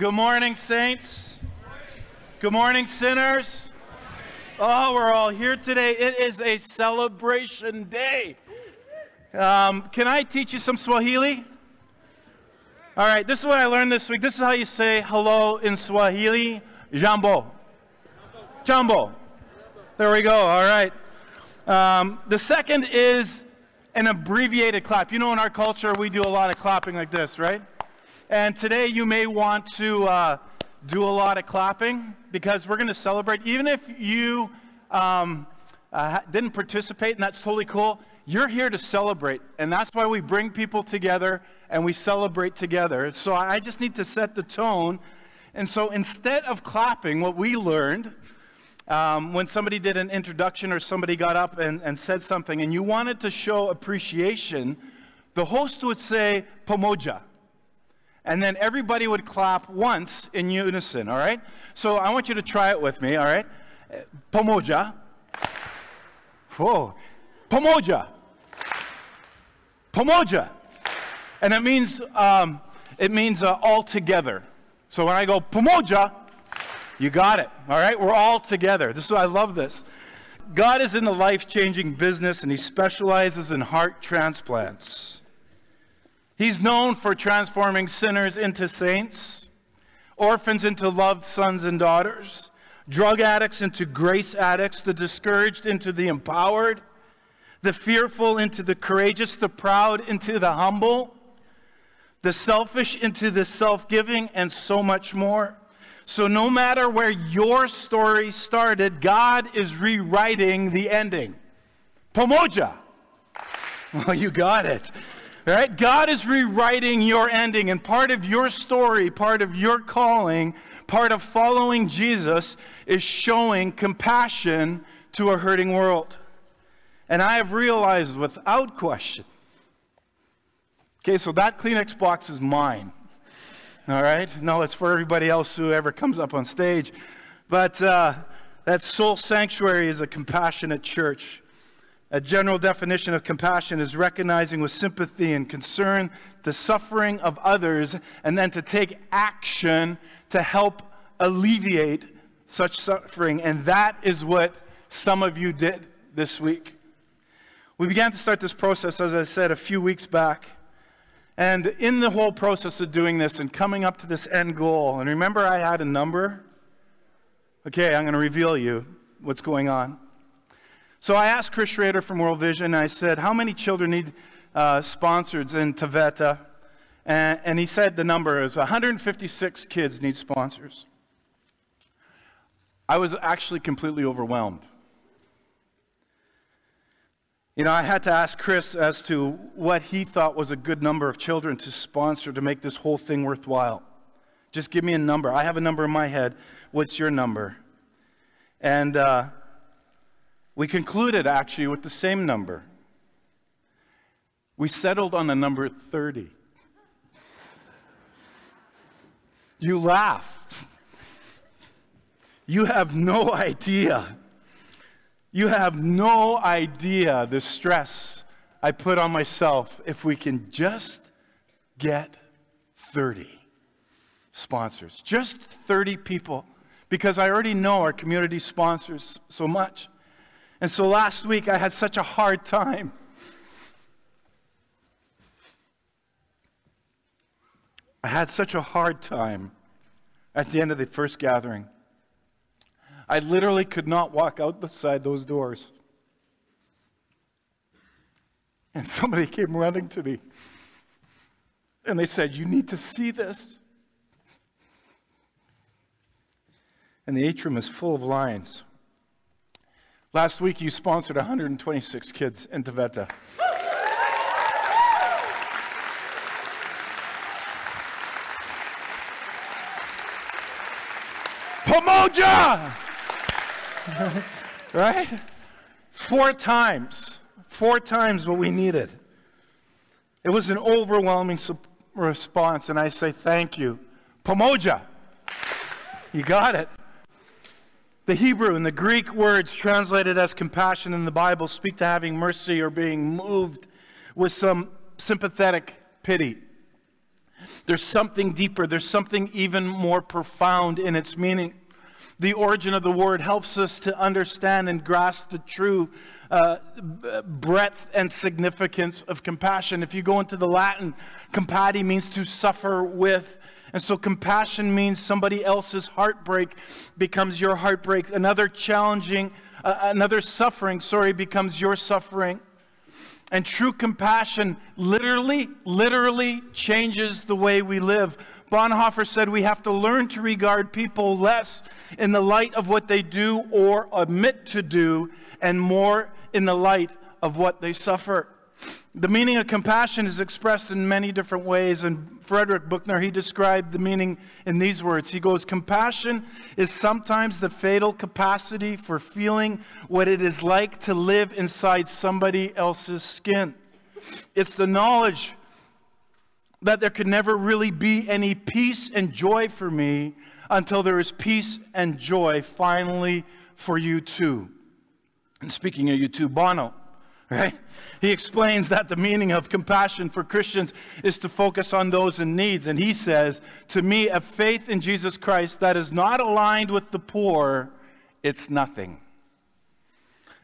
Good morning, saints. Good morning, sinners. Oh, we're all here today. It is a celebration day. Um, can I teach you some Swahili? All right, this is what I learned this week. This is how you say hello in Swahili Jambo. Jambo. There we go. All right. Um, the second is an abbreviated clap. You know, in our culture, we do a lot of clapping like this, right? And today you may want to uh, do a lot of clapping because we're going to celebrate. Even if you um, uh, didn't participate, and that's totally cool, you're here to celebrate. And that's why we bring people together and we celebrate together. So I just need to set the tone. And so instead of clapping, what we learned um, when somebody did an introduction or somebody got up and, and said something and you wanted to show appreciation, the host would say, Pamoja and then everybody would clap once in unison, all right? So I want you to try it with me, all right? Pamoja. Whoa. Pamoja. Pamoja. And it means, um, it means uh, all together. So when I go Pamoja, you got it, all right? We're all together. This is I love this. God is in the life changing business and he specializes in heart transplants. He's known for transforming sinners into saints, orphans into loved sons and daughters, drug addicts into grace addicts, the discouraged into the empowered, the fearful into the courageous, the proud into the humble, the selfish into the self giving, and so much more. So, no matter where your story started, God is rewriting the ending. Pamoja. Well, you got it. Right? God is rewriting your ending, and part of your story, part of your calling, part of following Jesus is showing compassion to a hurting world. And I have realized without question. Okay, so that Kleenex box is mine. All right? No, it's for everybody else who ever comes up on stage. But uh, that soul sanctuary is a compassionate church. A general definition of compassion is recognizing with sympathy and concern the suffering of others and then to take action to help alleviate such suffering. And that is what some of you did this week. We began to start this process, as I said, a few weeks back. And in the whole process of doing this and coming up to this end goal, and remember I had a number? Okay, I'm going to reveal you what's going on. So I asked Chris Schrader from World Vision, I said, How many children need uh, sponsors in Taveta? And, and he said the number is 156 kids need sponsors. I was actually completely overwhelmed. You know, I had to ask Chris as to what he thought was a good number of children to sponsor to make this whole thing worthwhile. Just give me a number. I have a number in my head. What's your number? And uh, we concluded actually with the same number. We settled on the number 30. You laugh. You have no idea. You have no idea the stress I put on myself if we can just get 30 sponsors. Just 30 people. Because I already know our community sponsors so much. And so last week I had such a hard time. I had such a hard time at the end of the first gathering. I literally could not walk outside those doors. And somebody came running to me. And they said, You need to see this. And the atrium is full of lions. Last week, you sponsored 126 kids in Taveta. Pamoja! right? Four times. Four times what we needed. It was an overwhelming response, and I say thank you. Pamoja! You got it. The Hebrew and the Greek words translated as compassion in the Bible speak to having mercy or being moved with some sympathetic pity. There's something deeper, there's something even more profound in its meaning. The origin of the word helps us to understand and grasp the true uh, breadth and significance of compassion. If you go into the Latin, compati means to suffer with. And so compassion means somebody else's heartbreak becomes your heartbreak. Another challenging, uh, another suffering, sorry, becomes your suffering. And true compassion literally, literally changes the way we live. Bonhoeffer said we have to learn to regard people less in the light of what they do or admit to do, and more in the light of what they suffer. The meaning of compassion is expressed in many different ways, and Frederick Buechner, he described the meaning in these words. He goes, Compassion is sometimes the fatal capacity for feeling what it is like to live inside somebody else's skin. It's the knowledge that there could never really be any peace and joy for me until there is peace and joy finally for you too. And speaking of you too, Bono right? He explains that the meaning of compassion for Christians is to focus on those in needs. And he says, To me, a faith in Jesus Christ that is not aligned with the poor, it's nothing.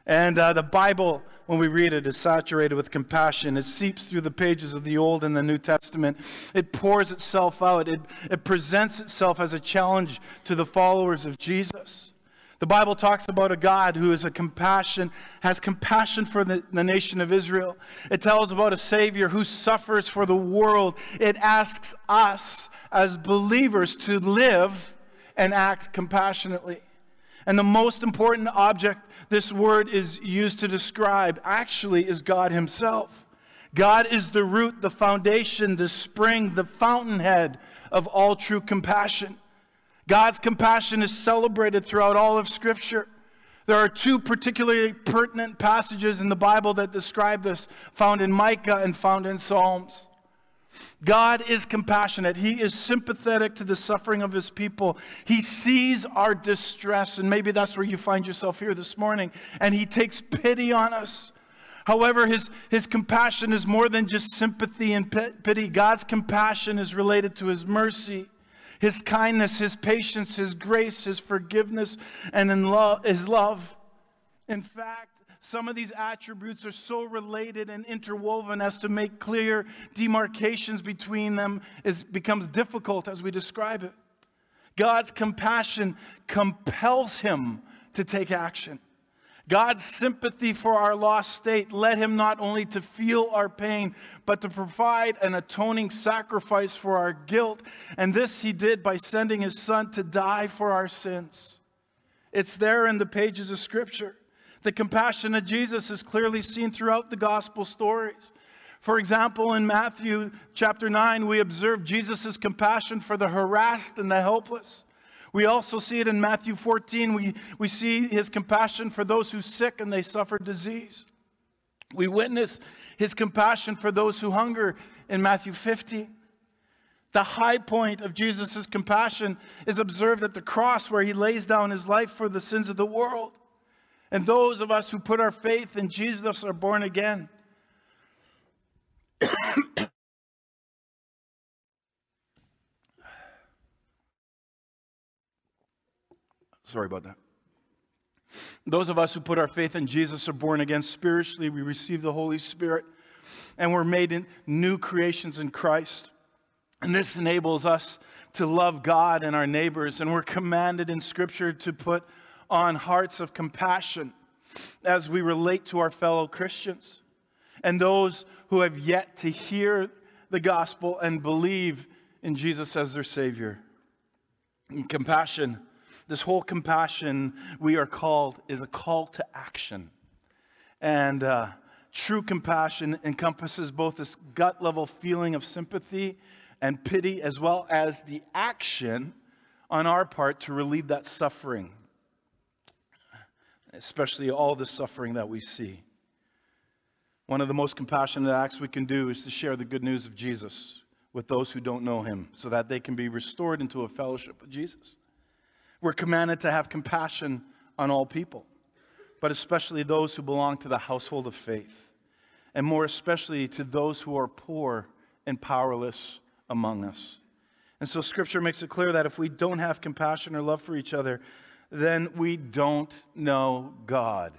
And uh, the Bible, when we read it, is saturated with compassion. It seeps through the pages of the Old and the New Testament. It pours itself out. It, it presents itself as a challenge to the followers of Jesus. The Bible talks about a God who is a compassion, has compassion for the, the, nation of Israel. It tells about a Savior who suffers for the world. It asks us as believers to live and act compassionately. And the most important object this word is used to describe actually is God Himself. God is the root, the foundation, the spring, the fountainhead of all true compassion. God's compassion is celebrated throughout all of Scripture. There are two particularly pertinent passages in the Bible that describe this, found in Micah and found in Psalms. God is compassionate. He is sympathetic to the suffering of his people. He sees our distress, and maybe that's where you find yourself here this morning, and he takes pity on us. However, his, his compassion is more than just sympathy and pity. God's compassion is related to his mercy his kindness, his patience, his grace, his forgiveness, and in love, his love. In fact, some of these attributes are so related and interwoven as to make clear demarcations between them is, becomes difficult as we describe it. God's compassion compels him to take action. God's sympathy for our lost state led him not only to feel our pain, but to provide an atoning sacrifice for our guilt. And this he did by sending his son to die for our sins. It's there in the pages of Scripture. The compassion of Jesus is clearly seen throughout the gospel stories. For example, in Matthew chapter 9, we observe Jesus' compassion for the harassed and the helpless. We also see it in Matthew 14. We, we see his compassion for those who sick and they suffer disease. We witness his compassion for those who hunger in Matthew 15. The high point of Jesus' compassion is observed at the cross where he lays down his life for the sins of the world. And those of us who put our faith in Jesus are born again. Sorry about that. Those of us who put our faith in Jesus are born again spiritually. We receive the Holy Spirit and we're made new creations in Christ. And this enables us to love God and our neighbors. And we're commanded in Scripture to put on hearts of compassion as we relate to our fellow Christians and those who have yet to hear the gospel and believe in Jesus as their Savior. And compassion this whole compassion we are called is a call to action. And uh, true compassion encompasses both this gut level feeling of sympathy and pity, as well as the action on our part to relieve that suffering, especially all the suffering that we see. One of the most compassionate acts we can do is to share the good news of Jesus with those who don't know him so that they can be restored into a fellowship with Jesus. We're commanded to have compassion on all people, but especially those who belong to the household of faith, and more especially to those who are poor and powerless among us. And so scripture makes it clear that if we don't have compassion or love for each other, then we don't know God.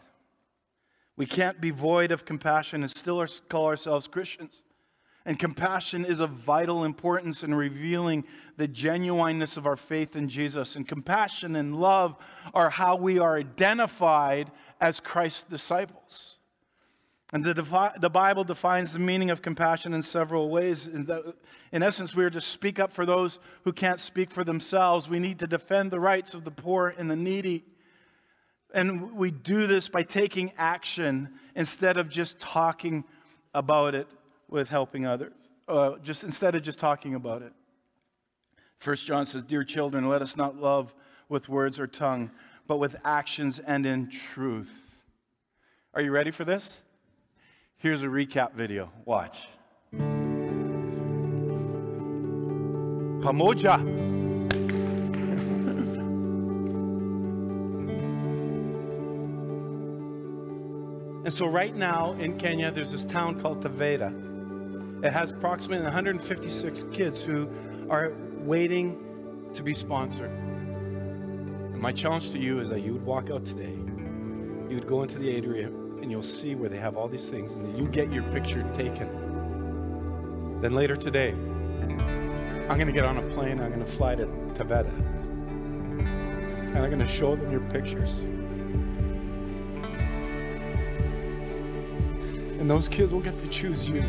We can't be void of compassion and still call ourselves Christians. And compassion is of vital importance in revealing the genuineness of our faith in Jesus. And compassion and love are how we are identified as Christ's disciples. And the, defi- the Bible defines the meaning of compassion in several ways. In, the, in essence, we are to speak up for those who can't speak for themselves. We need to defend the rights of the poor and the needy. And we do this by taking action instead of just talking about it with helping others, uh, just instead of just talking about it. First John says, Dear children, let us not love with words or tongue, but with actions and in truth. Are you ready for this? Here's a recap video. Watch. Pamoja. and so, right now in Kenya, there's this town called Taveta. It has approximately 156 kids who are waiting to be sponsored. And my challenge to you is that you would walk out today, you would go into the atrium, and you'll see where they have all these things, and you get your picture taken. Then later today, I'm going to get on a plane, I'm going to fly to Taveta, and I'm going to show them your pictures. And those kids will get to choose you.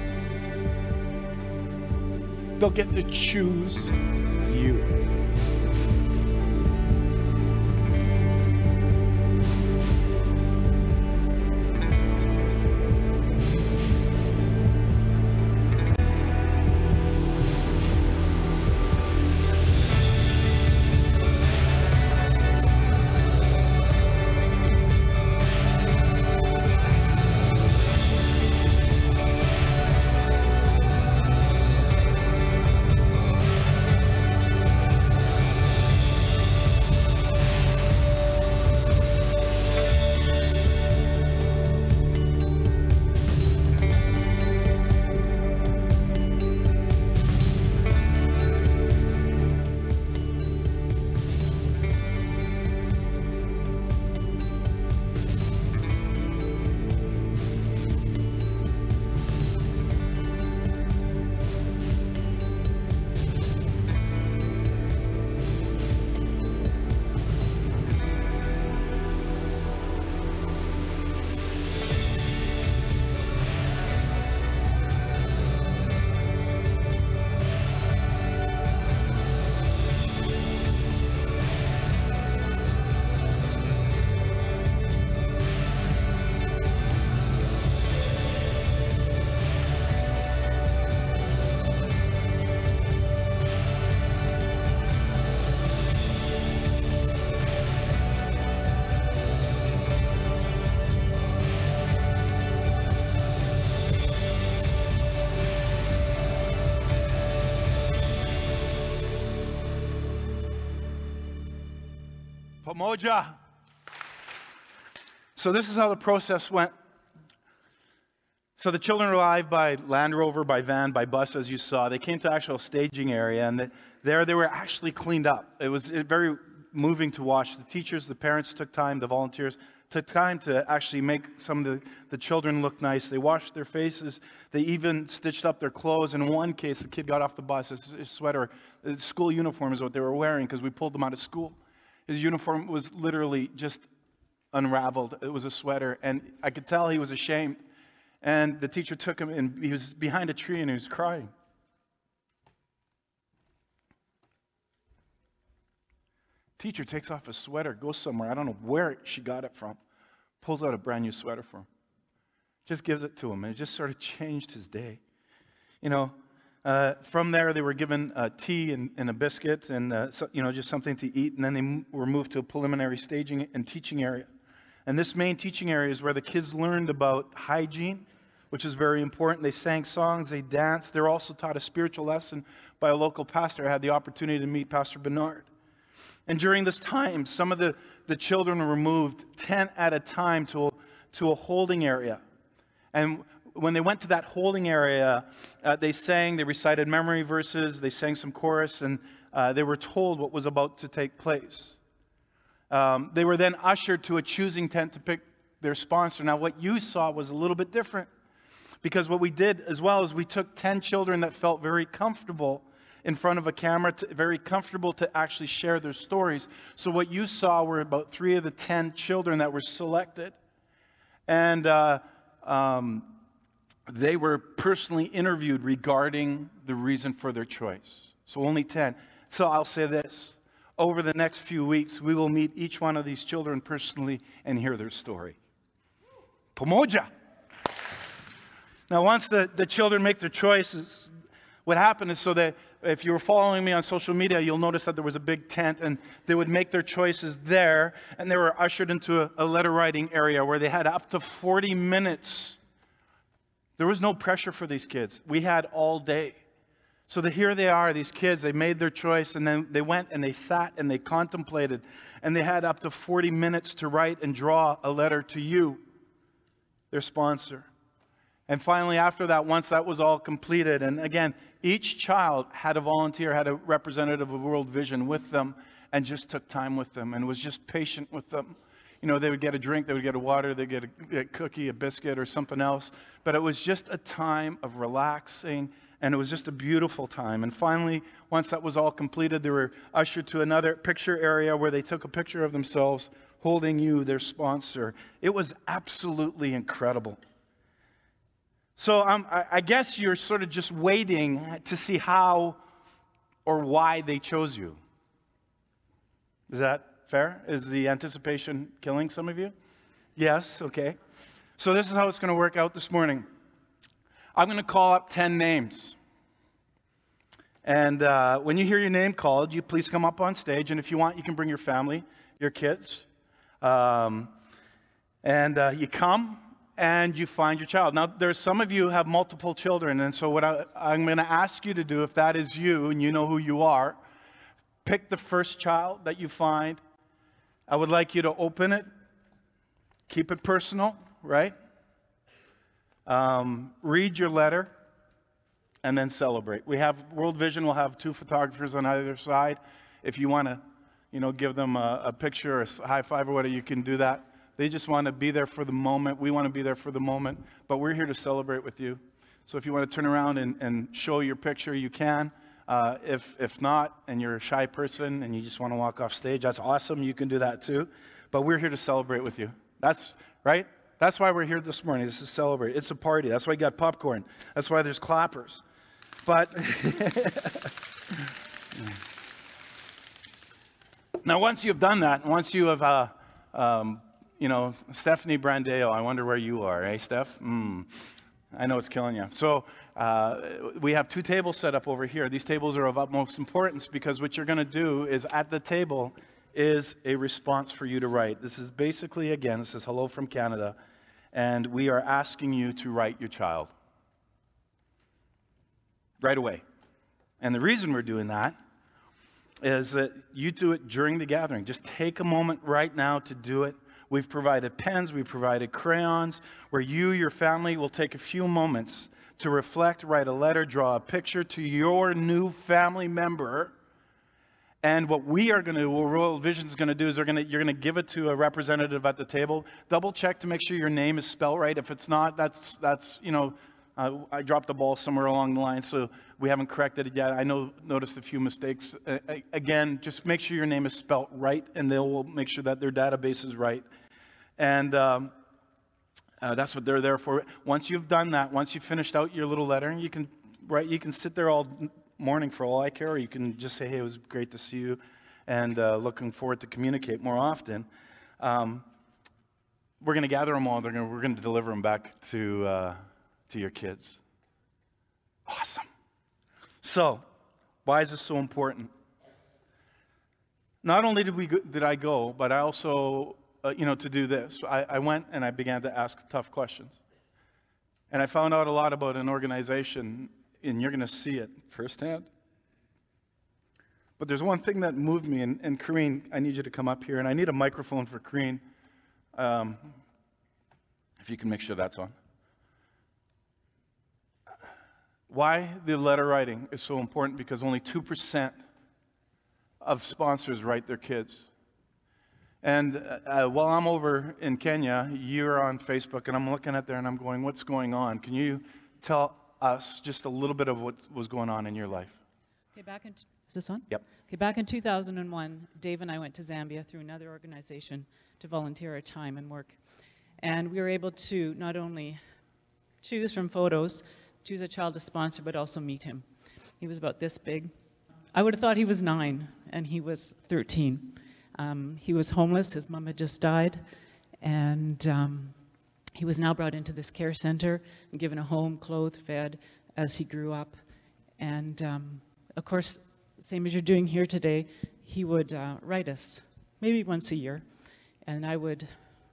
They'll get to choose you. Pamoja. So, this is how the process went. So, the children arrived by Land Rover, by van, by bus, as you saw. They came to actual staging area, and there they were actually cleaned up. It was very moving to watch. The teachers, the parents took time, the volunteers took time to actually make some of the, the children look nice. They washed their faces. They even stitched up their clothes. In one case, the kid got off the bus. His, his sweater, his school uniform is what they were wearing because we pulled them out of school. His uniform was literally just unraveled. It was a sweater, and I could tell he was ashamed. And the teacher took him, and he was behind a tree and he was crying. Teacher takes off his sweater, goes somewhere. I don't know where she got it from. Pulls out a brand new sweater for him. Just gives it to him, and it just sort of changed his day. You know, uh, from there, they were given uh, tea and, and, a biscuit and uh, so, you know just something to eat, and then they m- were moved to a preliminary staging and teaching area. And this main teaching area is where the kids learned about hygiene, which is very important. They sang songs, they danced. They're also taught a spiritual lesson by a local pastor. I had the opportunity to meet Pastor Bernard. And during this time, some of the, the children were moved 10 at a time to, to a holding area. And when they went to that holding area, uh, they sang, they recited memory verses, they sang some chorus, and uh, they were told what was about to take place. Um, they were then ushered to a choosing tent to pick their sponsor. Now, what you saw was a little bit different because what we did as well is we took 10 children that felt very comfortable in front of a camera, to, very comfortable to actually share their stories. So, what you saw were about three of the 10 children that were selected. And uh, um, they were personally interviewed regarding the reason for their choice. So, only 10. So, I'll say this over the next few weeks, we will meet each one of these children personally and hear their story. Pamoja. Now, once the, the children make their choices, what happened is so that if you were following me on social media, you'll notice that there was a big tent and they would make their choices there and they were ushered into a, a letter writing area where they had up to 40 minutes. There was no pressure for these kids. We had all day. So that here they are, these kids, they made their choice and then they went and they sat and they contemplated and they had up to 40 minutes to write and draw a letter to you, their sponsor. And finally, after that, once that was all completed, and again, each child had a volunteer, had a representative of World Vision with them, and just took time with them and was just patient with them. You know, they would get a drink, they would get a water, they'd get a, a cookie, a biscuit, or something else. But it was just a time of relaxing and it was just a beautiful time. And finally, once that was all completed, they were ushered to another picture area where they took a picture of themselves holding you, their sponsor. It was absolutely incredible. So um, I, I guess you're sort of just waiting to see how or why they chose you. Is that fair? Is the anticipation killing some of you? Yes, okay. So this is how it's going to work out this morning. I'm going to call up 10 names. And uh, when you hear your name called, you please come up on stage. And if you want, you can bring your family, your kids. Um, and uh, you come and you find your child. Now, there's some of you have multiple children. And so, what I, I'm going to ask you to do, if that is you and you know who you are, pick the first child that you find. I would like you to open it, keep it personal, right? um, read your letter, and then celebrate. We have World Vision We'll have two photographers on either side. If you want to, you know, give them a, a picture or a high five or whatever, you can do that. They just want to be there for the moment. We want to be there for the moment, but we're here to celebrate with you. So if you want to turn around and, and show your picture, you can. Uh, if, if not, and you're a shy person and you just want to walk off stage, that's awesome. You can do that too. But we're here to celebrate with you. That's right. That's why we're here this morning, This is to celebrate. It's a party. That's why you got popcorn. That's why there's clappers. But now, once you've done that, once you have, uh, um, you know, Stephanie Brandeo, I wonder where you are, eh, Steph? Mm, I know it's killing you. So uh, we have two tables set up over here. These tables are of utmost importance because what you're going to do is at the table is a response for you to write. This is basically, again, this is hello from Canada and we are asking you to write your child right away. And the reason we're doing that is that you do it during the gathering. Just take a moment right now to do it. We've provided pens, we've provided crayons, where you, your family, will take a few moments to reflect, write a letter, draw a picture to your new family member and what we are going to, what World Vision is going to do is they're going to, you're going to give it to a representative at the table. Double check to make sure your name is spelled right. If it's not, that's, that's you know, uh, I dropped the ball somewhere along the line, so we haven't corrected it yet. I know, noticed a few mistakes. Uh, again, just make sure your name is spelled right, and they'll make sure that their database is right. And um, uh, that's what they're there for. Once you've done that, once you've finished out your little letter, you can write. You can sit there all morning for all I care, or you can just say, hey, it was great to see you, and uh, looking forward to communicate more often. Um, we're going to gather them all. Gonna, we're going to deliver them back to, uh, to your kids. Awesome. So, why is this so important? Not only did, we did I go, but I also, uh, you know, to do this, I, I went and I began to ask tough questions. And I found out a lot about an organization and you're going to see it firsthand. But there's one thing that moved me, and, and Kareen, I need you to come up here, and I need a microphone for Kareen. Um, if you can make sure that's on. Why the letter writing is so important because only 2% of sponsors write their kids. And uh, uh, while I'm over in Kenya, you're on Facebook, and I'm looking at there and I'm going, What's going on? Can you tell us just a little bit of what was going on in your life? Okay, back in, is this on? Yep. Okay, back in 2001, Dave and I went to Zambia through another organization to volunteer our time and work. And we were able to not only choose from photos, choose a child to sponsor, but also meet him. He was about this big. I would have thought he was nine, and he was 13. Um, he was homeless, his mom had just died, and um, he was now brought into this care center and given a home, clothed, fed as he grew up. And um, of course, same as you're doing here today, he would uh, write us maybe once a year, and I would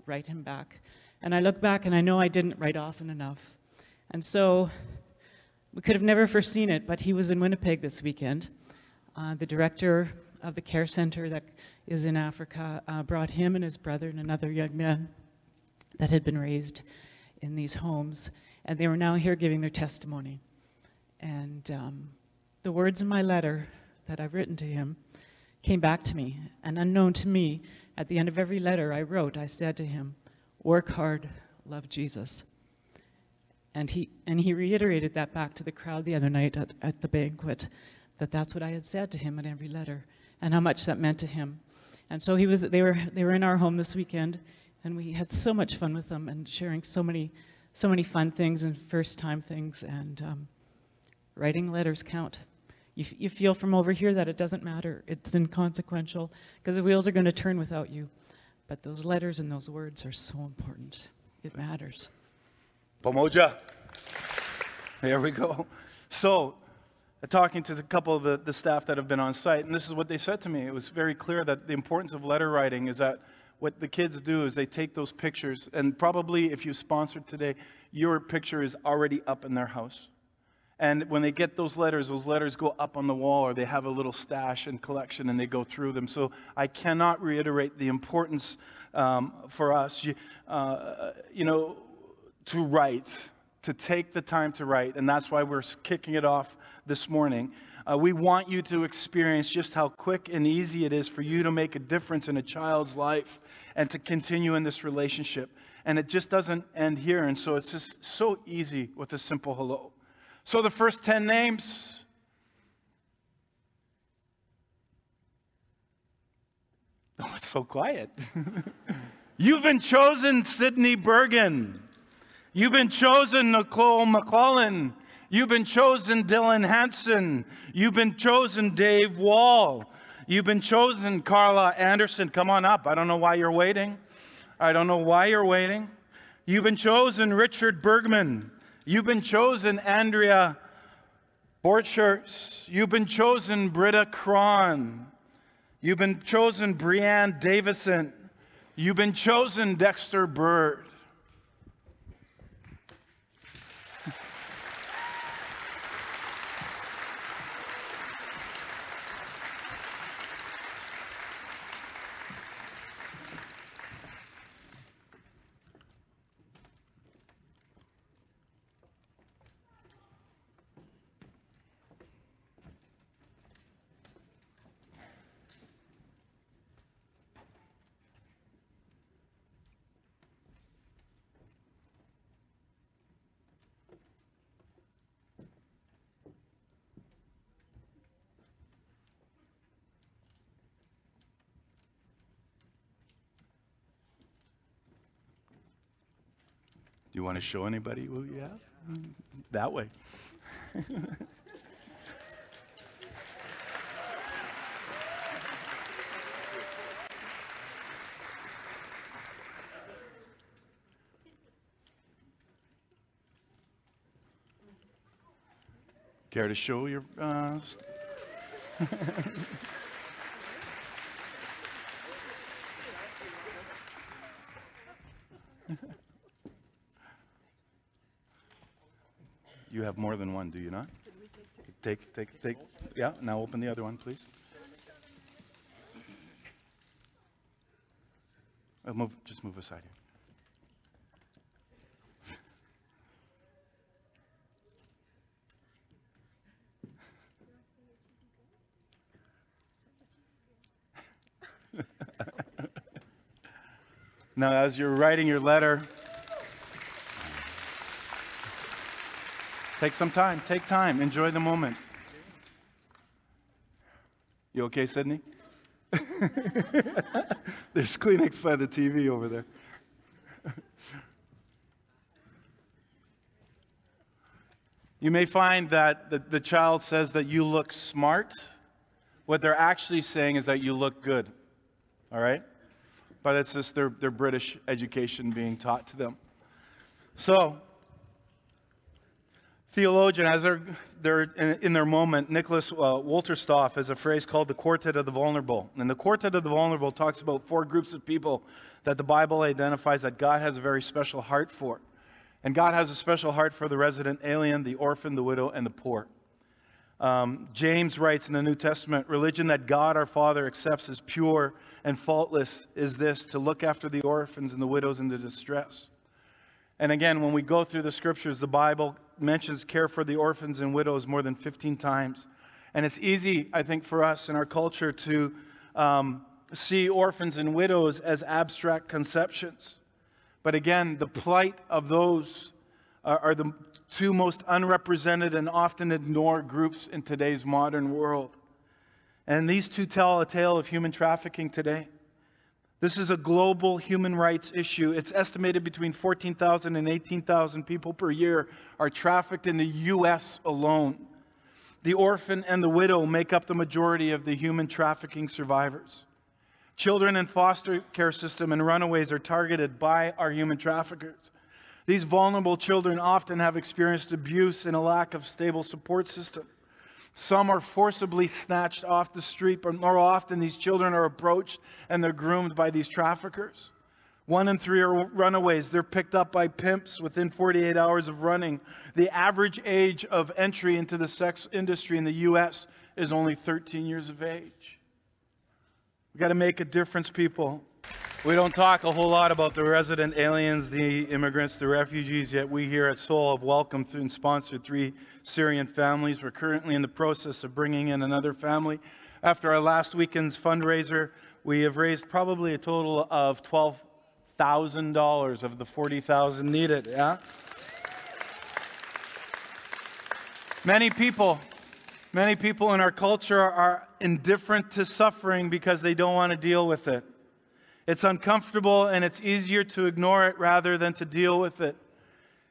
write him back. And I look back and I know I didn't write often enough. And so we could have never foreseen it, but he was in Winnipeg this weekend. Uh, the director of the care center that is in Africa uh, brought him and his brother and another young man that had been raised in these homes, and they were now here giving their testimony. And um, the words in my letter that I've written to him came back to me, and unknown to me, at the end of every letter I wrote, I said to him, Work hard, love Jesus. And he, and he reiterated that back to the crowd the other night at, at the banquet, that that's what I had said to him in every letter, and how much that meant to him. And so he was, they, were, they were in our home this weekend, and we had so much fun with them and sharing so many, so many fun things and first time things, and um, writing letters count. You, you feel from over here that it doesn't matter, it's inconsequential, because the wheels are going to turn without you. But those letters and those words are so important. It matters. Pamoja. There we go. So, talking to a couple of the, the staff that have been on site, and this is what they said to me. It was very clear that the importance of letter writing is that what the kids do is they take those pictures, and probably if you sponsored today, your picture is already up in their house. And when they get those letters, those letters go up on the wall or they have a little stash and collection and they go through them. So I cannot reiterate the importance um, for us, you, uh, you know, to write, to take the time to write. And that's why we're kicking it off this morning. Uh, we want you to experience just how quick and easy it is for you to make a difference in a child's life and to continue in this relationship. And it just doesn't end here. And so it's just so easy with a simple hello. So the first 10 names. Oh, it's so quiet. You've been chosen, Sydney Bergen. You've been chosen, Nicole McClellan. You've been chosen, Dylan Hanson. You've been chosen, Dave Wall. You've been chosen, Carla Anderson. Come on up. I don't know why you're waiting. I don't know why you're waiting. You've been chosen, Richard Bergman. You've been chosen, Andrea Borchers. You've been chosen, Britta Cron. You've been chosen, Brianne Davison. You've been chosen, Dexter Bird. You want to show anybody who you have? That way. Care to show your. Uh, You have more than one, do you not? Take, take, take, yeah, now open the other one, please. I'll move, just move aside here. Now, as you're writing your letter, take some time. Take time. Enjoy the moment. You okay, Sydney? There's Kleenex by the TV over there. you may find that the, the child says that you look smart. What they're actually saying is that you look good. All right? But it's just their, their British education being taught to them. So, theologian, as they're, they're in, in their moment, Nicholas uh, Wolterstorff has a phrase called the Quartet of the Vulnerable. And the Quartet of the Vulnerable talks about four groups of people that the Bible identifies that God has a very special heart for. And God has a special heart for the resident alien, the orphan, the widow, and the poor. Um, James writes in the New Testament religion that God our Father accepts as pure and faultless is this to look after the orphans and the widows in the distress. And again, when we go through the scriptures, the Bible mentions care for the orphans and widows more than 15 times. And it's easy, I think, for us in our culture to um, see orphans and widows as abstract conceptions. But again, the plight of those are, are the two most unrepresented and often ignored groups in today's modern world. And these two tell a tale of human trafficking today. This is a global human rights issue. It's estimated between 14,000 and 18,000 people per year are trafficked in the U.S. alone. The orphan and the widow make up the majority of the human trafficking survivors. Children in foster care system and runaways are targeted by our human traffickers. These vulnerable children often have experienced abuse and a lack of stable support system. Some are forcibly snatched off the street, but more often these children are approached and they're groomed by these traffickers. One in three are runaways. They're picked up by pimps within 48 hours of running. The average age of entry into the sex industry in the U.S. is only 13 years of age. We've got to make a difference, people. We don't talk a whole lot about the resident aliens, the immigrants, the refugees, yet we here at Soul have welcomed and sponsored three Syrian families. We're currently in the process of bringing in another family. After our last weekend's fundraiser, we have raised probably a total of $12,000 of the 40,000 needed, yeah? Many people, many people in our culture are indifferent to suffering because they don't want to deal with it. It's uncomfortable and it's easier to ignore it rather than to deal with it.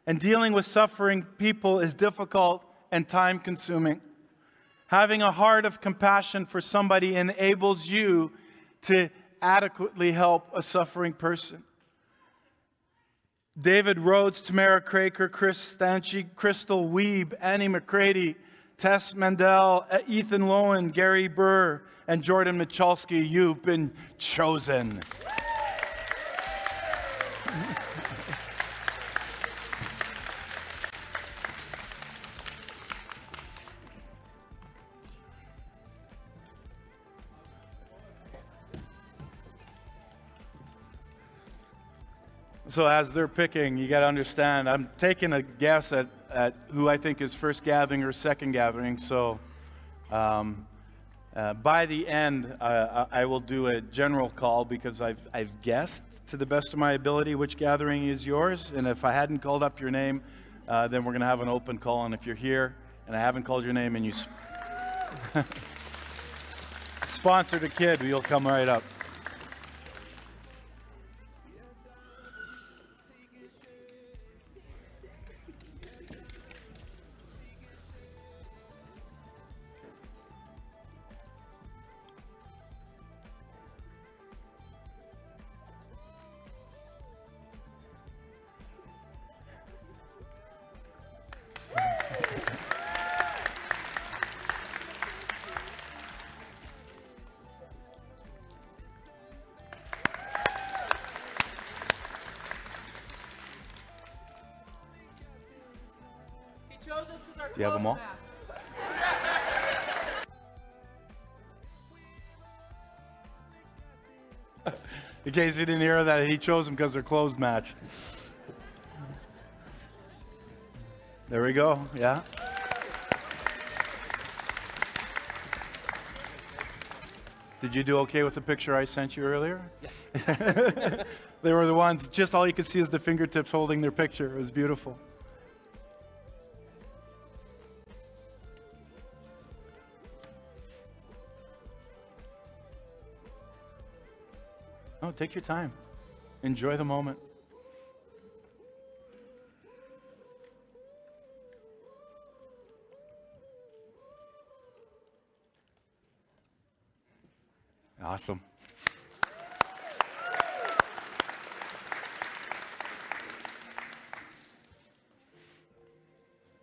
And dealing with suffering people is difficult and time consuming. Having a heart of compassion for somebody enables you to adequately help a suffering person. David Rhodes, Tamara Craker, Chris Stanchi, Crystal Weeb, Annie McCready, Tess Mandel, Ethan Lowen, Gary Burr, and Jordan Michalski, you've been chosen. So as they're picking, you got to understand, I'm taking a guess at, at who I think is first gathering or second gathering. So um, uh, by the end, uh, I will do a general call because I've, I've guessed to the best of my ability which gathering is yours. And if I hadn't called up your name, uh, then we're going to have an open call. And if you're here and I haven't called your name and you sp- sponsored a kid, you'll come right up. Case you didn't hear that, he chose them because their clothes matched. There we go. Yeah. Did you do okay with the picture I sent you earlier? Yeah. they were the ones, just all you could see is the fingertips holding their picture. It was beautiful. Take your time. Enjoy the moment. Awesome.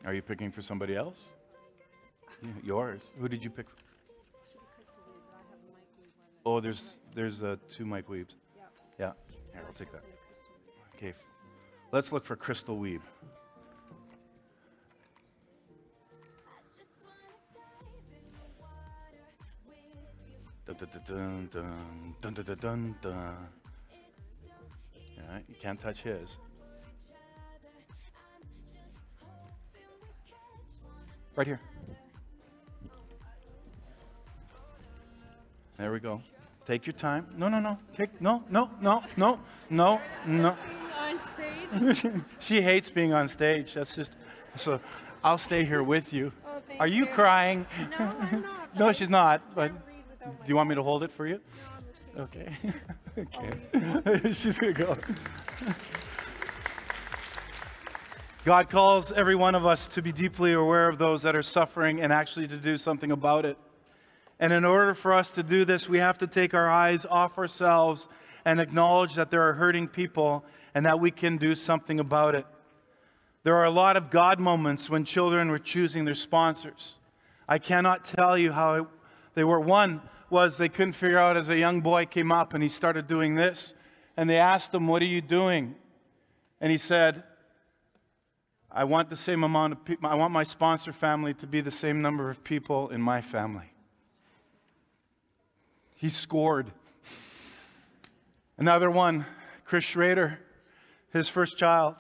Are you picking for somebody else? Yeah, yours. Who did you pick? Oh, there's there's uh, two Mike Weebs. Yeah. Here, I'll take that. Okay. Let's look for crystal weeb. Dun, dun, dun, yeah, you can't touch his. Right here. There we go. Take your time. No, no, no. Take no, no, no, no, no, no. on stage. she hates being on stage. That's just so. I'll stay here with you. Oh, Are you you. crying? No, I'm not. no, she's not. But can't read without my- do you want me to hold it for you? No, okay. Oh, okay. okay. She's to go. God calls every one of us to be deeply aware of those that are suffering and actually to do something about it. And in order for us to do this, we have to take our eyes off ourselves and acknowledge that there are hurting people and that we can do something about it. There are a lot of God moments when children were choosing their sponsors. I cannot tell you how they were. One was they couldn't figure out as a young boy came up and he started doing this. And they asked him, What are you doing? And he said, I want the same amount of people, I want my sponsor family to be the same number of people in my family. He scored. Another one, Chris Schrader, his first child.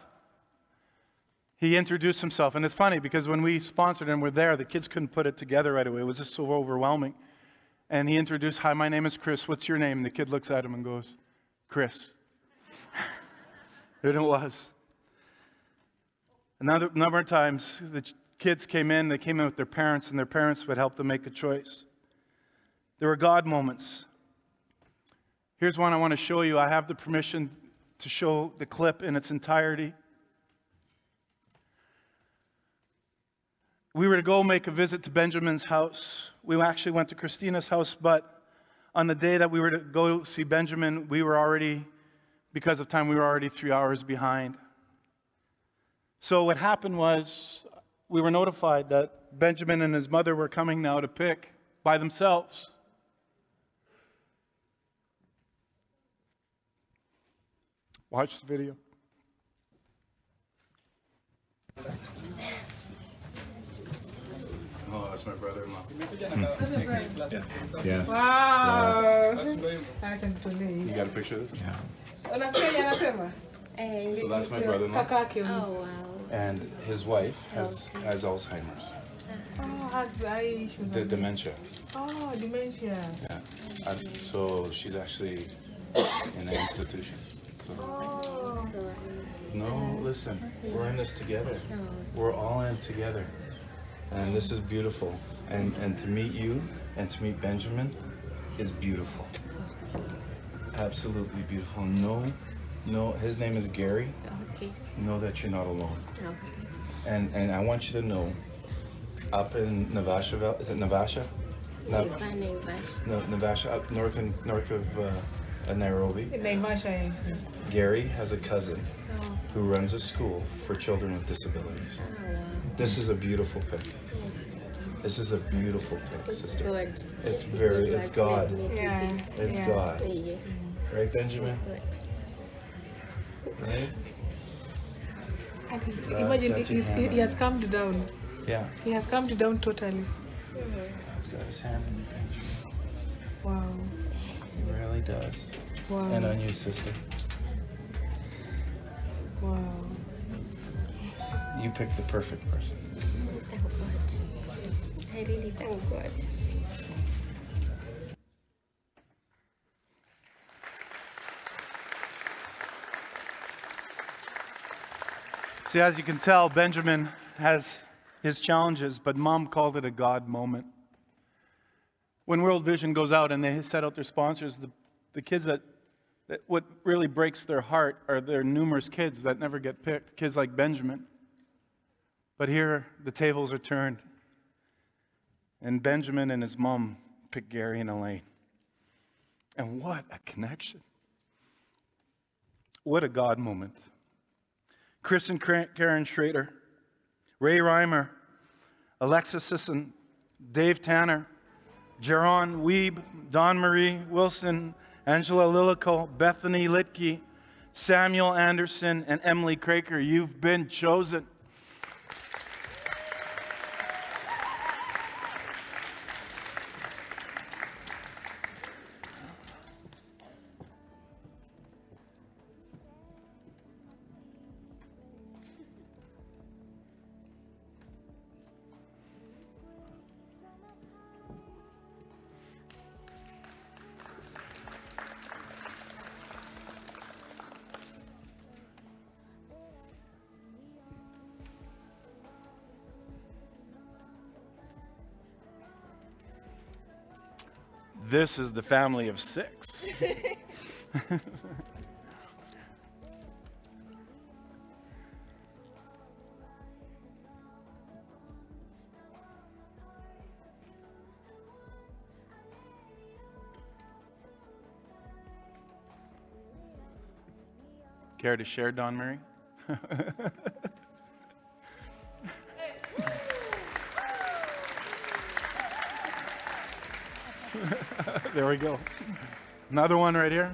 He introduced himself, and it's funny because when we sponsored him, we're there. The kids couldn't put it together right away. It was just so overwhelming. And he introduced, "Hi, my name is Chris. What's your name?" And the kid looks at him and goes, "Chris." and it was. Another number of times, the kids came in. They came in with their parents, and their parents would help them make a choice. There were God moments. Here's one I want to show you. I have the permission to show the clip in its entirety. We were to go make a visit to Benjamin's house. We actually went to Christina's house, but on the day that we were to go see Benjamin, we were already, because of time, we were already three hours behind. So what happened was we were notified that Benjamin and his mother were coming now to pick by themselves. Watch the video. Oh, that's my brother-in-law. Yes. Wow. You got a picture of this? Yeah. So that's my brother-in-law. Oh, wow. And his wife has, has Alzheimer's, Oh, has eye issues. the dementia. Oh, dementia. Yeah. Uh, so she's actually in an institution. So Oh. No, listen, we're in this together. We're all in together, and this is beautiful. And and to meet you and to meet Benjamin is beautiful. Absolutely beautiful. No, no. His name is Gary. Okay. Know that you're not alone. Okay. And and I want you to know, up in Navasha, is it Navasha? Vash. no, Navasha, up north and north of uh, uh, Nairobi. Naivasha. Gary has a cousin Oh, who runs a school for children with disabilities. oh. This is a beautiful pic. This is a beautiful pic, It's sister. good. It's very- God it's God. made me to Yeah. It's Yeah. God, Yes. right, Benjamin? Good. Right? And he's- Imagine he's, he has it. calmed down. Yeah. He has calmed down totally. God's got his hand on you, Benjamin. Wow really does. Wow. on your sister. Wow. You picked the perfect person. Thank God. I really thank God. See, as you can tell, Benjamin has his challenges, but mom called it a God moment. When World Vision goes out and they set out their sponsors, the the kids that, that what really breaks their heart are their numerous kids that never get picked, kids like Benjamin. But here, the tables are turned, and Benjamin and his mom pick Gary and Elaine. And what a connection! What a God moment. Chris and Karen Schrader, Ray Reimer, Alexis Sisson, Dave Tanner, Jaron Weeb, Don Marie Wilson, Angela Lilico, Bethany Litke, Samuel Anderson, and Emily Craker. You've been chosen. This is the family of six. Care to share, Don Murray? there we go. Another one right here.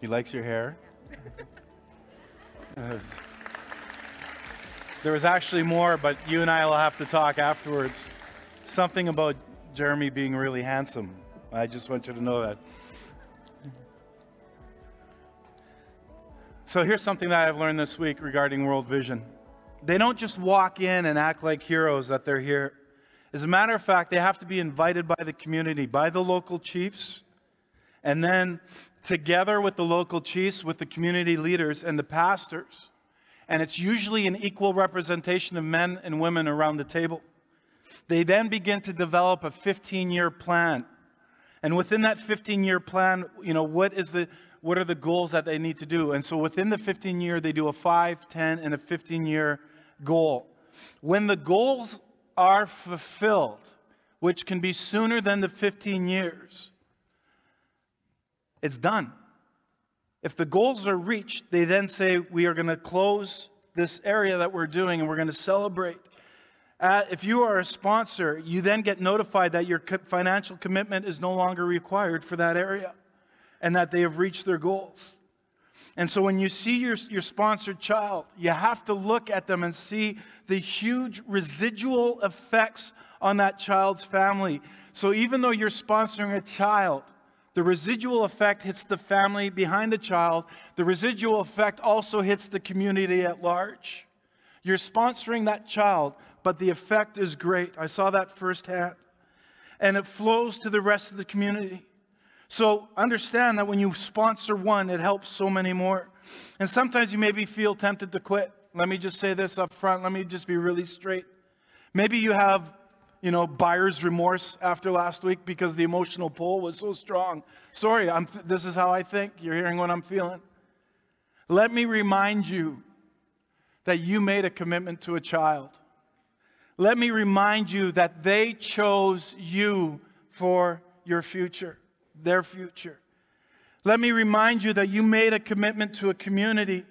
He likes your hair. Uh, there was actually more, but you and I will have to talk afterwards. Something about Jeremy being really handsome. I just want you to know that. So here's something that I've learned this week regarding World Vision. They don't just walk in and act like heroes that they're here. As a matter of fact, they have to be invited by the community, by the local chiefs, and then together with the local chiefs, with the community leaders and the pastors. And it's usually an equal representation of men and women around the table. They then begin to develop a 15 year plan. And within that 15 year plan, you know, what is the what are the goals that they need to do? And so within the 15 year, they do a 5, 10, and a 15 year goal. When the goals are fulfilled, which can be sooner than the 15 years, it's done. If the goals are reached, they then say, We are going to close this area that we're doing and we're going to celebrate. Uh, if you are a sponsor, you then get notified that your financial commitment is no longer required for that area and that they have reached their goals. And so when you see your, your sponsored child, you have to look at them and see the huge residual effects on that child's family. So even though you're sponsoring a child, the residual effect hits the family behind the child. The residual effect also hits the community at large. You're sponsoring that child, but the effect is great. I saw that firsthand. And it flows to the rest of the community. So understand that when you sponsor one, it helps so many more. And sometimes you maybe feel tempted to quit. Let me just say this up front. Let me just be really straight. Maybe you have, you know, buyer's remorse after last week because the emotional pull was so strong. Sorry, I'm, this is how I think. You're hearing what I'm feeling. Let me remind you that you made a commitment to a child. Let me remind you that they chose you for your future their future. Let me remind you that you made a commitment to a community,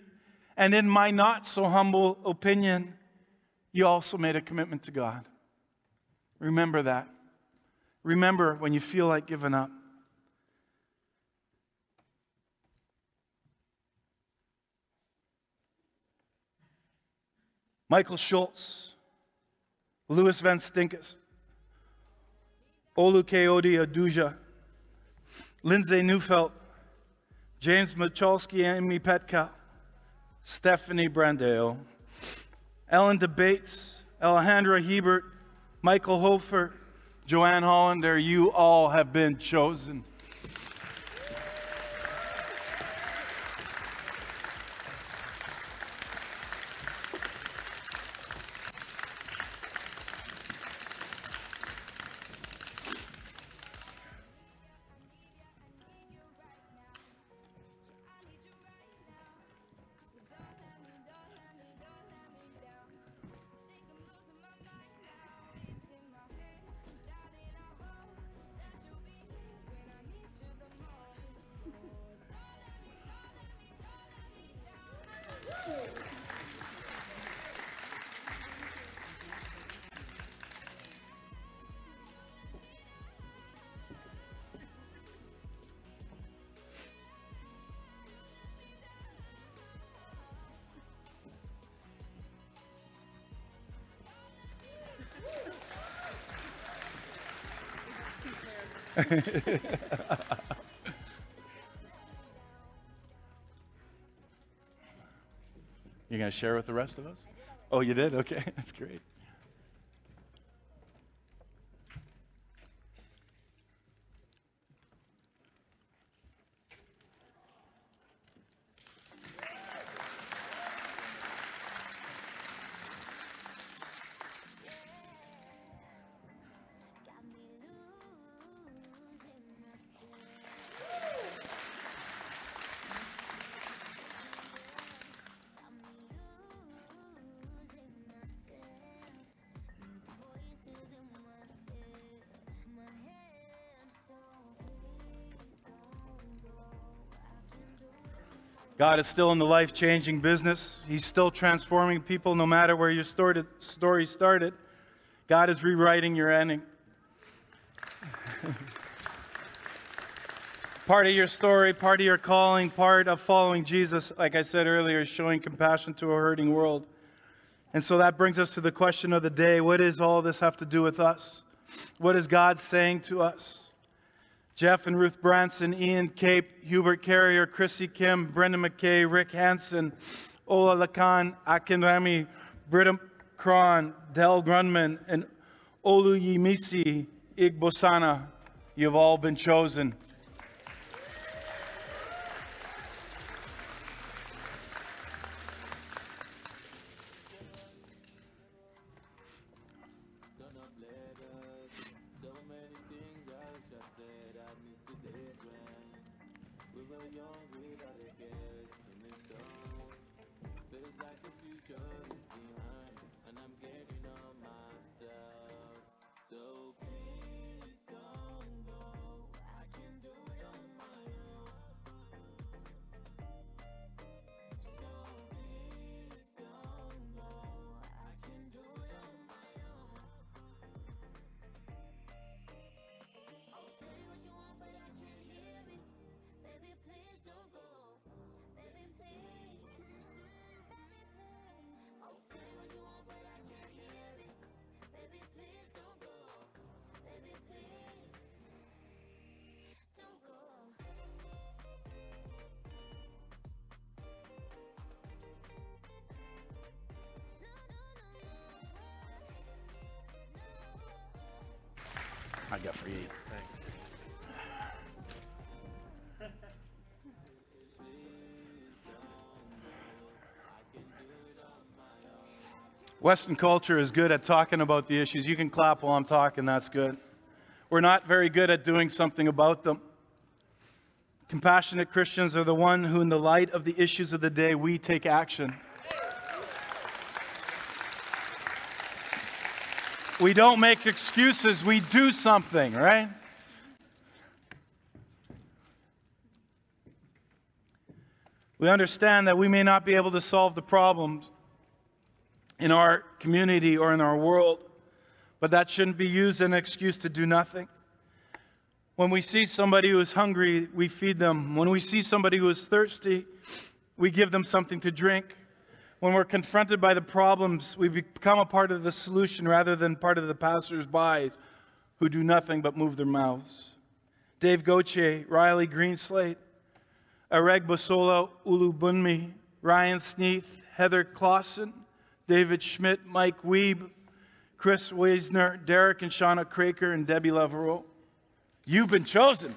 and in my not so humble opinion, you also made a commitment to God. Remember that. Remember when you feel like giving up. Michael Schultz, Louis Van Stinkus, Olukaodi Aduja, Lindsay Neufeld, James Michalski, Amy Petka, Stephanie Brandale, Ellen DeBates, Alejandra Hebert, Michael Hofer, Joanne Hollander, you all have been chosen. You going to share with the rest of us? Oh, you did? Okay, that's great. God is still in the life changing business. He's still transforming people no matter where your story started. God is rewriting your ending. part of your story, part of your calling, part of following Jesus, like I said earlier, is showing compassion to a hurting world. And so that brings us to the question of the day what does all this have to do with us? What is God saying to us? Jeff and Ruth Branson, Ian Cape, Hubert Carrier, Chrissy Kim, Brendan McKay, Rick Hansen, Ola Lakan, Akin Rami, Britta Kron, Del Grunman, and Oluyimisi Igbosana. You've all been chosen. I got for you. Western culture is good at talking about the issues. You can clap while I'm talking, that's good. We're not very good at doing something about them. Compassionate Christians are the one who, in the light of the issues of the day, we take action. We don't make excuses, we do something, right? We understand that we may not be able to solve the problems in our community or in our world, but that shouldn't be used as an excuse to do nothing. When we see somebody who is hungry, we feed them. When we see somebody who is thirsty, we give them something to drink. When we're confronted by the problems, we become a part of the solution rather than part of the passers-by who do nothing but move their mouths. Dave Goche, Riley Greenslate, Areg Bosola Ulubunmi, Ryan Sneath, Heather Clausen, David Schmidt, Mike Weeb, Chris Weisner, Derek and Shauna Craker, and Debbie Levereau. You've been chosen.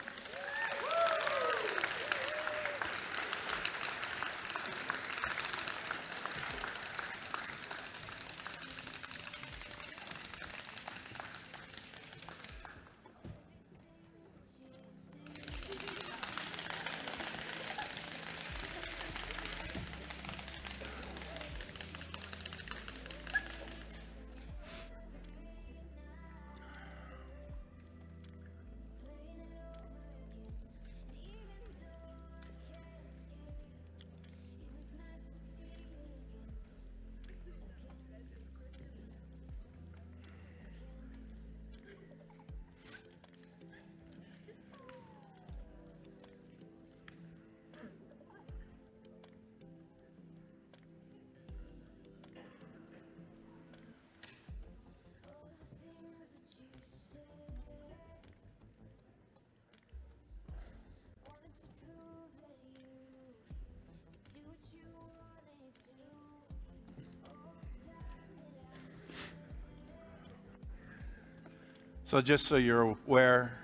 So, just so you're aware,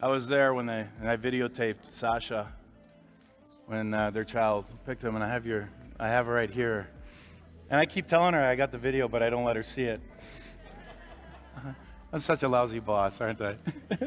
I was there when they and I videotaped Sasha when uh, their child picked him, and I have your I have her right here. And I keep telling her I got the video, but I don't let her see it. I'm such a lousy boss, aren't I?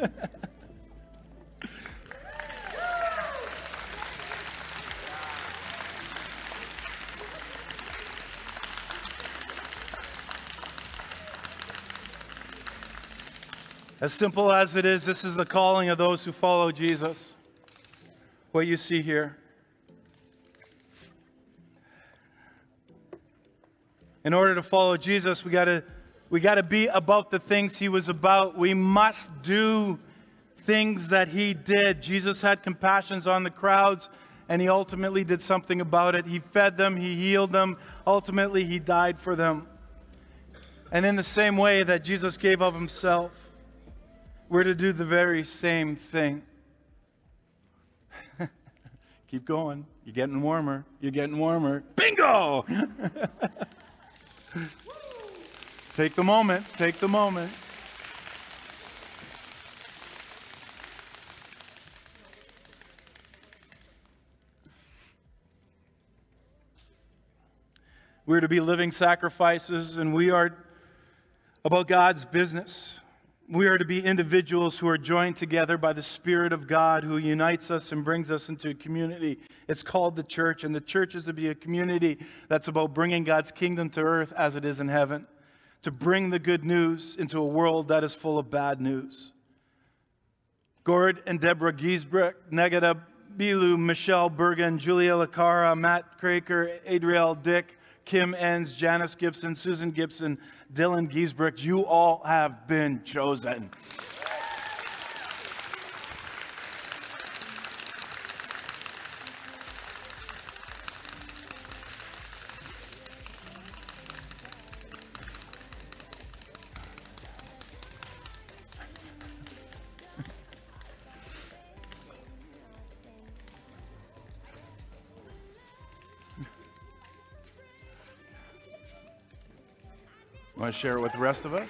As simple as it is, this is the calling of those who follow Jesus. What you see here. In order to follow Jesus, we got to we got to be about the things he was about. We must do things that he did. Jesus had compassions on the crowds and he ultimately did something about it. He fed them, he healed them, ultimately he died for them. And in the same way that Jesus gave of himself, we're to do the very same thing. Keep going. You're getting warmer. You're getting warmer. Bingo! take the moment. Take the moment. We're to be living sacrifices, and we are about God's business. We are to be individuals who are joined together by the Spirit of God who unites us and brings us into a community. It's called the church, and the church is to be a community that's about bringing God's kingdom to earth as it is in heaven, to bring the good news into a world that is full of bad news. Gord and Deborah Giesbrecht, Negada Bilu, Michelle Bergen, Julia Lacara, Matt Craker, Adriel Dick, Kim Enns, Janice Gibson, Susan Gibson, Dylan Giesbrecht, you all have been chosen. To share it with the rest of us?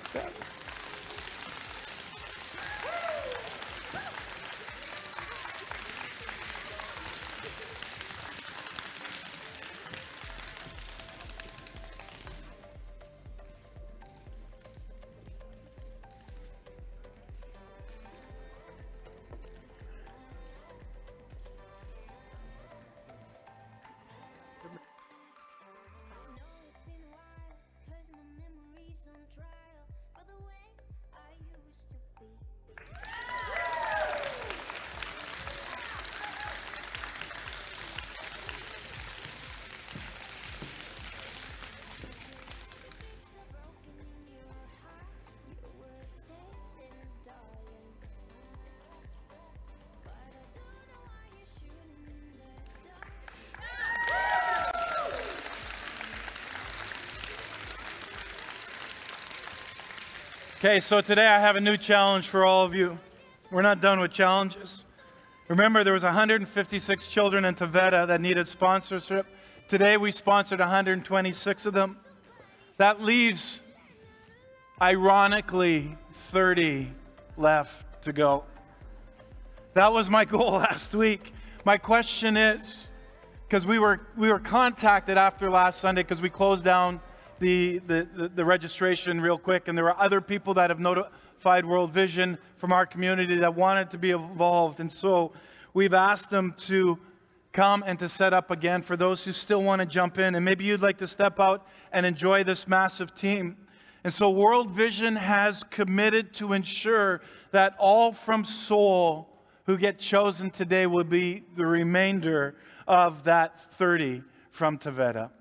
Okay, so today I have a new challenge for all of you. We're not done with challenges. Remember, there was 156 children in Taveta that needed sponsorship. Today we sponsored 126 of them. That leaves Ironically, 30 left to go. That was my goal last week. My question is because we were, we were contacted after last Sunday because we closed down the, the, the, registration real quick, and there were other people that have notified World Vision from our community that wanted to be involved. And so we've asked them to come and to set up again for those who still want to jump in. And maybe you'd like to step out and enjoy this massive team. And so World Vision has committed to ensure that all from Soul who get chosen today will be the remainder of that 30 from Taveta.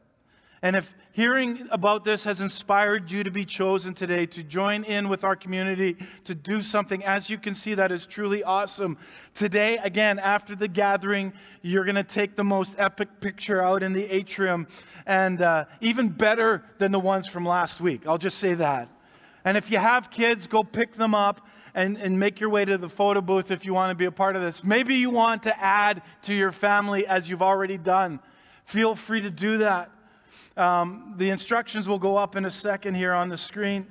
And if hearing about this has inspired you to be chosen today, to join in with our community, to do something, as you can see, that is truly awesome. Today, again, after the gathering, you're going to take the most epic picture out in the atrium, and uh, even better than the ones from last week. I'll just say that. And if you have kids, go pick them up and, and make your way to the photo booth if you want to be a part of this. Maybe you want to add to your family as you've already done. Feel free to do that. Um, the instructions will go up in a second here on the screen.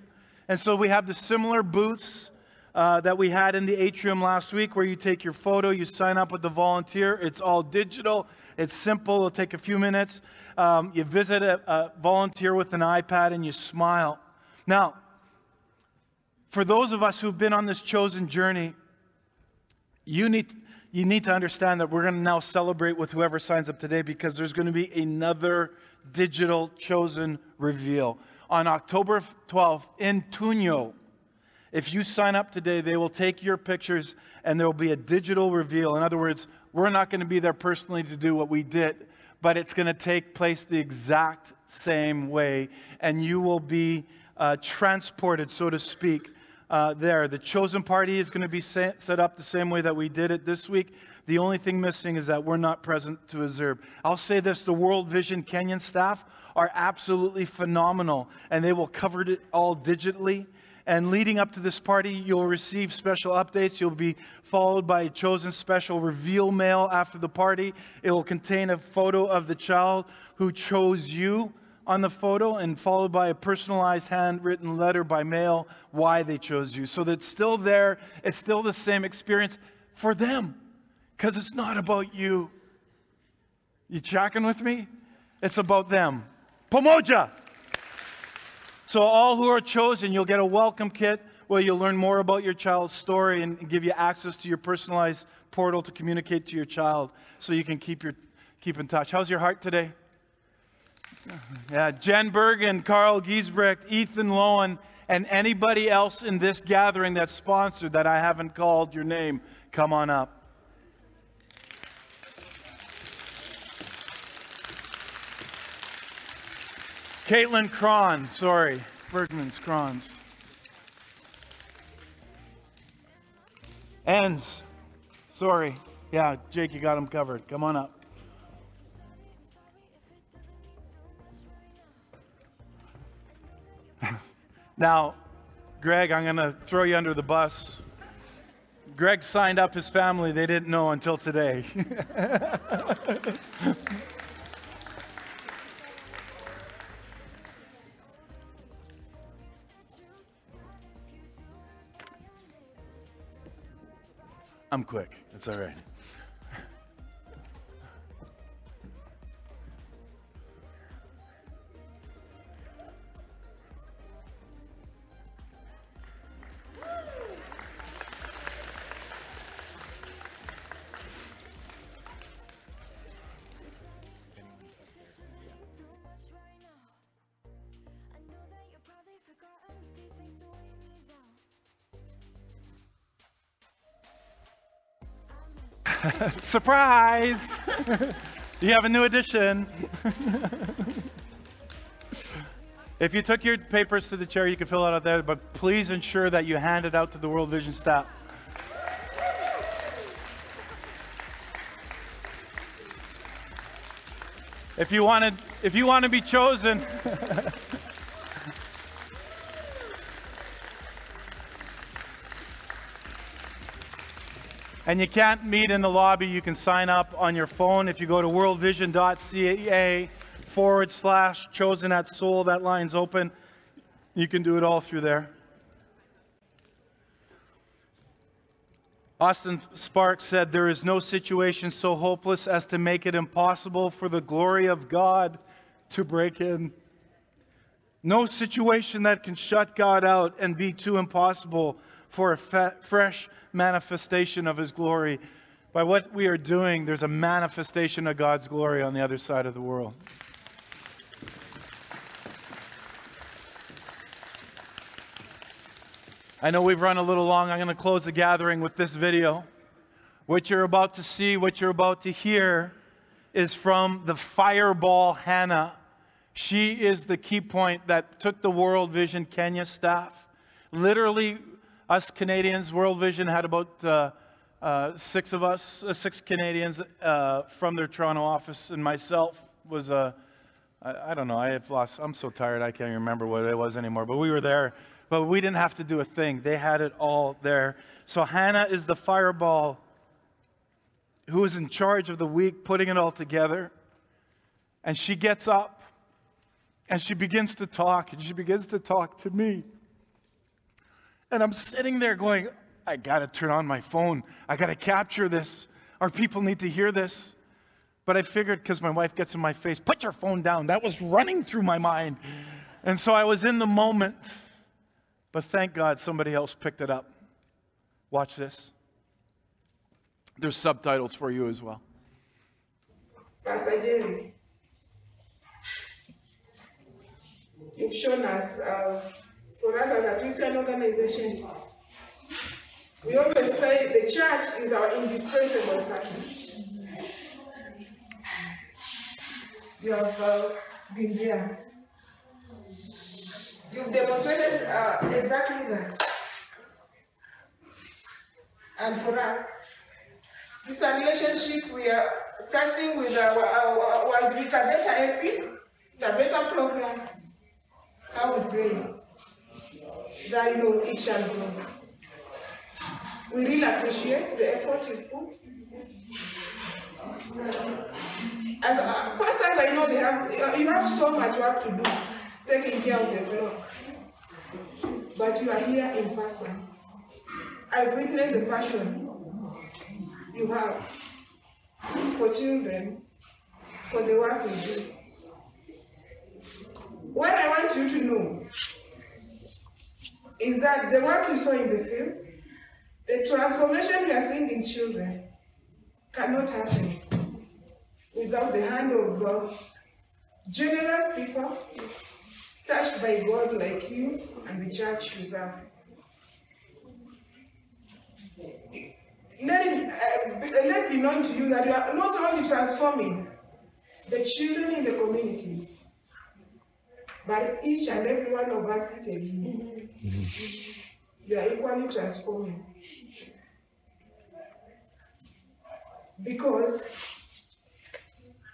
And so we have the similar booths uh, that we had in the atrium last week where you take your photo, you sign up with the volunteer. It's all digital, it's simple, it'll take a few minutes. Um, you visit a, a volunteer with an iPad and you smile. Now, for those of us who've been on this chosen journey, you need, you need to understand that we're going to now celebrate with whoever signs up today because there's going to be another digital chosen reveal. On October 12th in Tuño, if you sign up today, they will take your pictures and there will be a digital reveal. In other words, we're not going to be there personally to do what we did, but it's going to take place the exact same way, and you will be uh, transported, so to speak, uh, there. The chosen party is going to be set, set up the same way that we did it this week. The only thing missing is that we're not present to observe. I'll say this the World Vision Kenyan staff are absolutely phenomenal, and they will cover it all digitally. And leading up to this party, you'll receive special updates. You'll be followed by a chosen special reveal mail after the party. It will contain a photo of the child who chose you on the photo and followed by a personalized handwritten letter by mail why they chose you. So that it's still there, it's still the same experience for them because it's not about you. You tracking with me? It's about them. Pamoja! So, all who are chosen, you'll get a welcome kit where you'll learn more about your child's story and give you access to your personalized portal to communicate to your child so you can keep, your, keep in touch. How's your heart today? Yeah, Jen Bergen, Carl Giesbrecht, Ethan Lowen, and anybody else in this gathering that's sponsored that I haven't called your name, come on up. Caitlin Cron, sorry, Bergman's Crons. Enns, sorry. Yeah, Jake, you got him covered. Come on up. Now, Greg, I'm going to throw you under the bus. Greg signed up his family. They didn't know until today. I'm quick. It's all right. Surprise! you have a new addition. if you took your papers to the chair, you can fill it out there, but please ensure that you hand it out to the World Vision staff. If you want to, if you want to be chosen, and you can't meet in the lobby, you can sign up on your phone. If you go to worldvision.ca forward slash chosen at soul, that line's open. You can do it all through there. Austin Sparks said, There is no situation so hopeless as to make it impossible for the glory of God to break in. No situation that can shut God out and be too impossible for a fe- fresh manifestation of His glory. By what we are doing, there's a manifestation of God's glory on the other side of the world. I know we've run a little long. I'm going to close the gathering with this video. What you're about to see, what you're about to hear, is from the fireball Hannah. She is the key point that took the World Vision Kenya staff. Literally, us Canadians, World Vision had about uh, uh, six of us, uh, six Canadians uh, from their Toronto office, and myself was a. I, I don't know. I have lost. I'm so tired. I can't remember what it was anymore. But we were there. But we didn't have to do a thing. They had it all there. So Hannah is the fireball who is in charge of the week, putting it all together. And she gets up and she begins to talk, and she begins to talk to me. And I'm sitting there going, I got to turn on my phone. I got to capture this. Our people need to hear this. But I figured because my wife gets in my face, put your phone down. That was running through my mind. And so I was in the moment. But thank God somebody else picked it up. Watch this. There's subtitles for you as well. Pastor Jerry, you've shown us, uh, for us as a Christian organization, we always say the church is our indispensable partner. You have uh, been there. You've demonstrated uh, exactly that. And for us, this relationship we are starting with our, our, our with a better helping, a better program. How we pray that you know it shall grow. We really appreciate the effort you put. As uh, pastors, I know they have you have so much work to do, taking care of the flock. But you are here in person. I've witnessed the passion you have for children, for the work we do. What I want you to know is that the work you saw in the field, the transformation you are seeing in children, cannot happen without the hand of uh, generous people touched by God like you and the church you serve. let it, uh, let be known to you that you are not only transforming the children in the community, but each and every one of us seated here. You are equally transforming. Because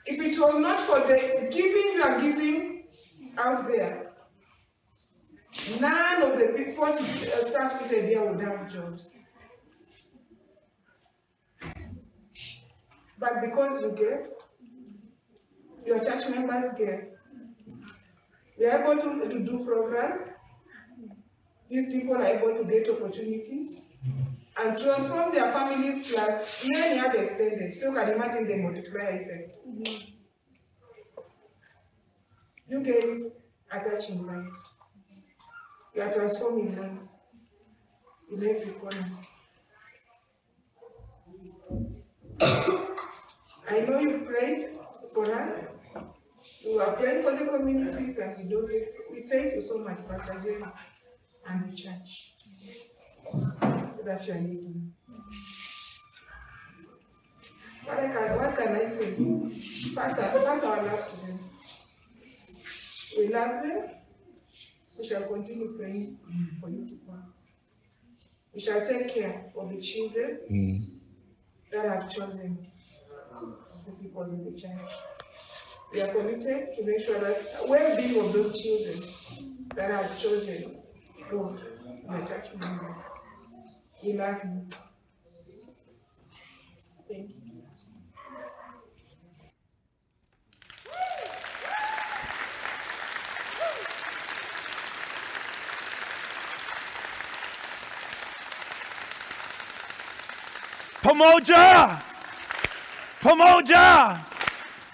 if it was not for the giving you are giving out there, none of the big 40 uh, staff seated here would have jobs. But because you gave, your church members gave, we are able to, to do programs. These people are able to get opportunities and transform their families plus many other extended. So you can imagine the multiplier effect. Mm-hmm. You guys are touching lives. You are transforming lives in every corner. I know you've prayed for us. You are praying for the communities and we don't get, we thank you so much, Pastor Jerry and the church that you are leading. What, can, what can I say? Pastor, pass our love to them. We love them. We shall continue praying for you to come. We shall take care of the children that have chosen the people in the church. We are committed to make sure that well-being of those children that has chosen In the church member. Love you. Thank you. Pamoja! Pamoja!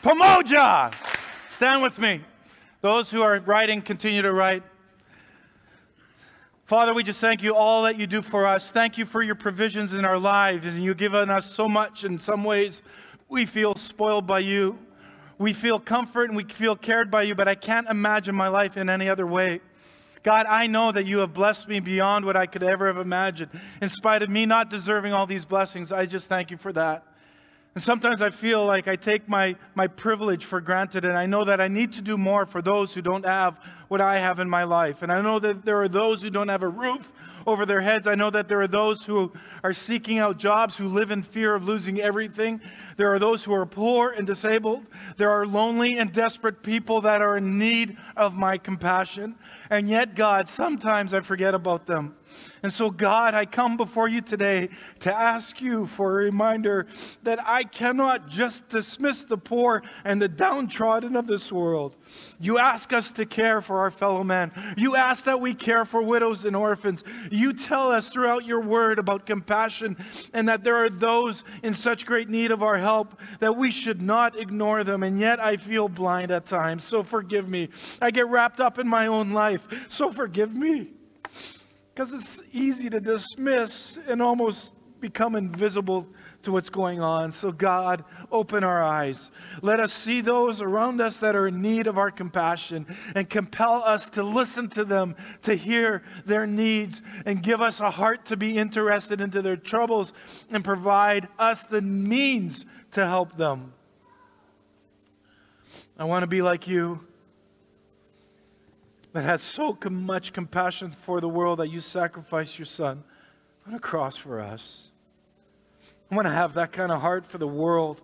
Pamoja! Stand with me. Those who are writing, continue to write. Father, we just thank you all that you do for us. Thank you for your provisions in our lives, and you've given us so much. In some ways, we feel spoiled by you. We feel comfort and we feel cared by you, but I can't imagine my life in any other way. God, I know that you have blessed me beyond what I could ever have imagined. In spite of me not deserving all these blessings, I just thank you for that. And sometimes I feel like I take my, my privilege for granted, and I know that I need to do more for those who don't have what I have in my life. And I know that there are those who don't have a roof over their heads. I know that there are those who are seeking out jobs who live in fear of losing everything. There are those who are poor and disabled. There are lonely and desperate people that are in need of my compassion. And yet, God, sometimes I forget about them. And so, God, I come before you today to ask you for a reminder that I cannot just dismiss the poor and the downtrodden of this world. You ask us to care for our fellow men. You ask that we care for widows and orphans. You tell us throughout your word about compassion and that there are those in such great need of our help that we should not ignore them. And yet I feel blind at times. So forgive me. I get wrapped up in my own life. So forgive me. Because it's easy to dismiss and almost become invisible to what's going on. So, God, open our eyes. Let us see those around us that are in need of our compassion and compel us to listen to them, to hear their needs, and give us a heart to be interested into their troubles and provide us the means to help them. I want to be like you that has so much compassion for the world that you sacrificed your son on a cross for us. I want to have that kind of heart for the world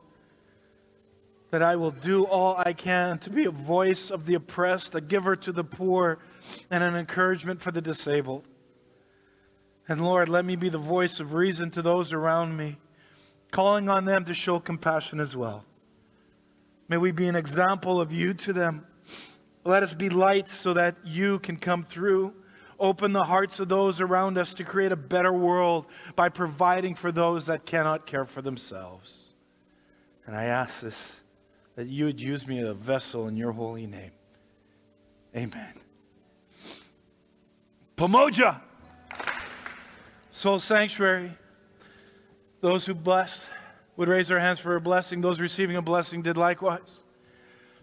that I will do all I can to be a voice of the oppressed, a giver to the poor, and an encouragement for the disabled. And Lord, let me be the voice of reason to those around me, calling on them to show compassion as well. May we be an example of you to them. Let us be lights so that you can come through. Open the hearts of those around us to create a better world by providing for those that cannot care for themselves. And I ask this that you would use me as a vessel in your holy name. Amen. Pamoja, Soul Sanctuary, those who blessed would raise their hands for a blessing. Those receiving a blessing did likewise.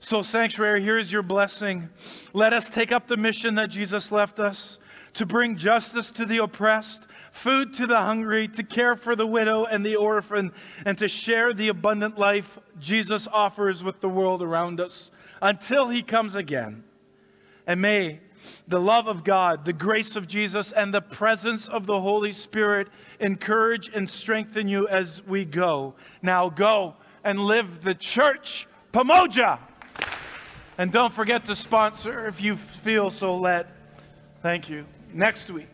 So, Sanctuary, here is your blessing. Let us take up the mission that Jesus left us to bring justice to the oppressed, food to the hungry, to care for the widow and the orphan, and to share the abundant life Jesus offers with the world around us until he comes again. And may the love of God, the grace of Jesus, and the presence of the Holy Spirit encourage and strengthen you as we go. Now go and live the church. Pamoja! And don't forget to sponsor if you feel so led. Thank you. Next week.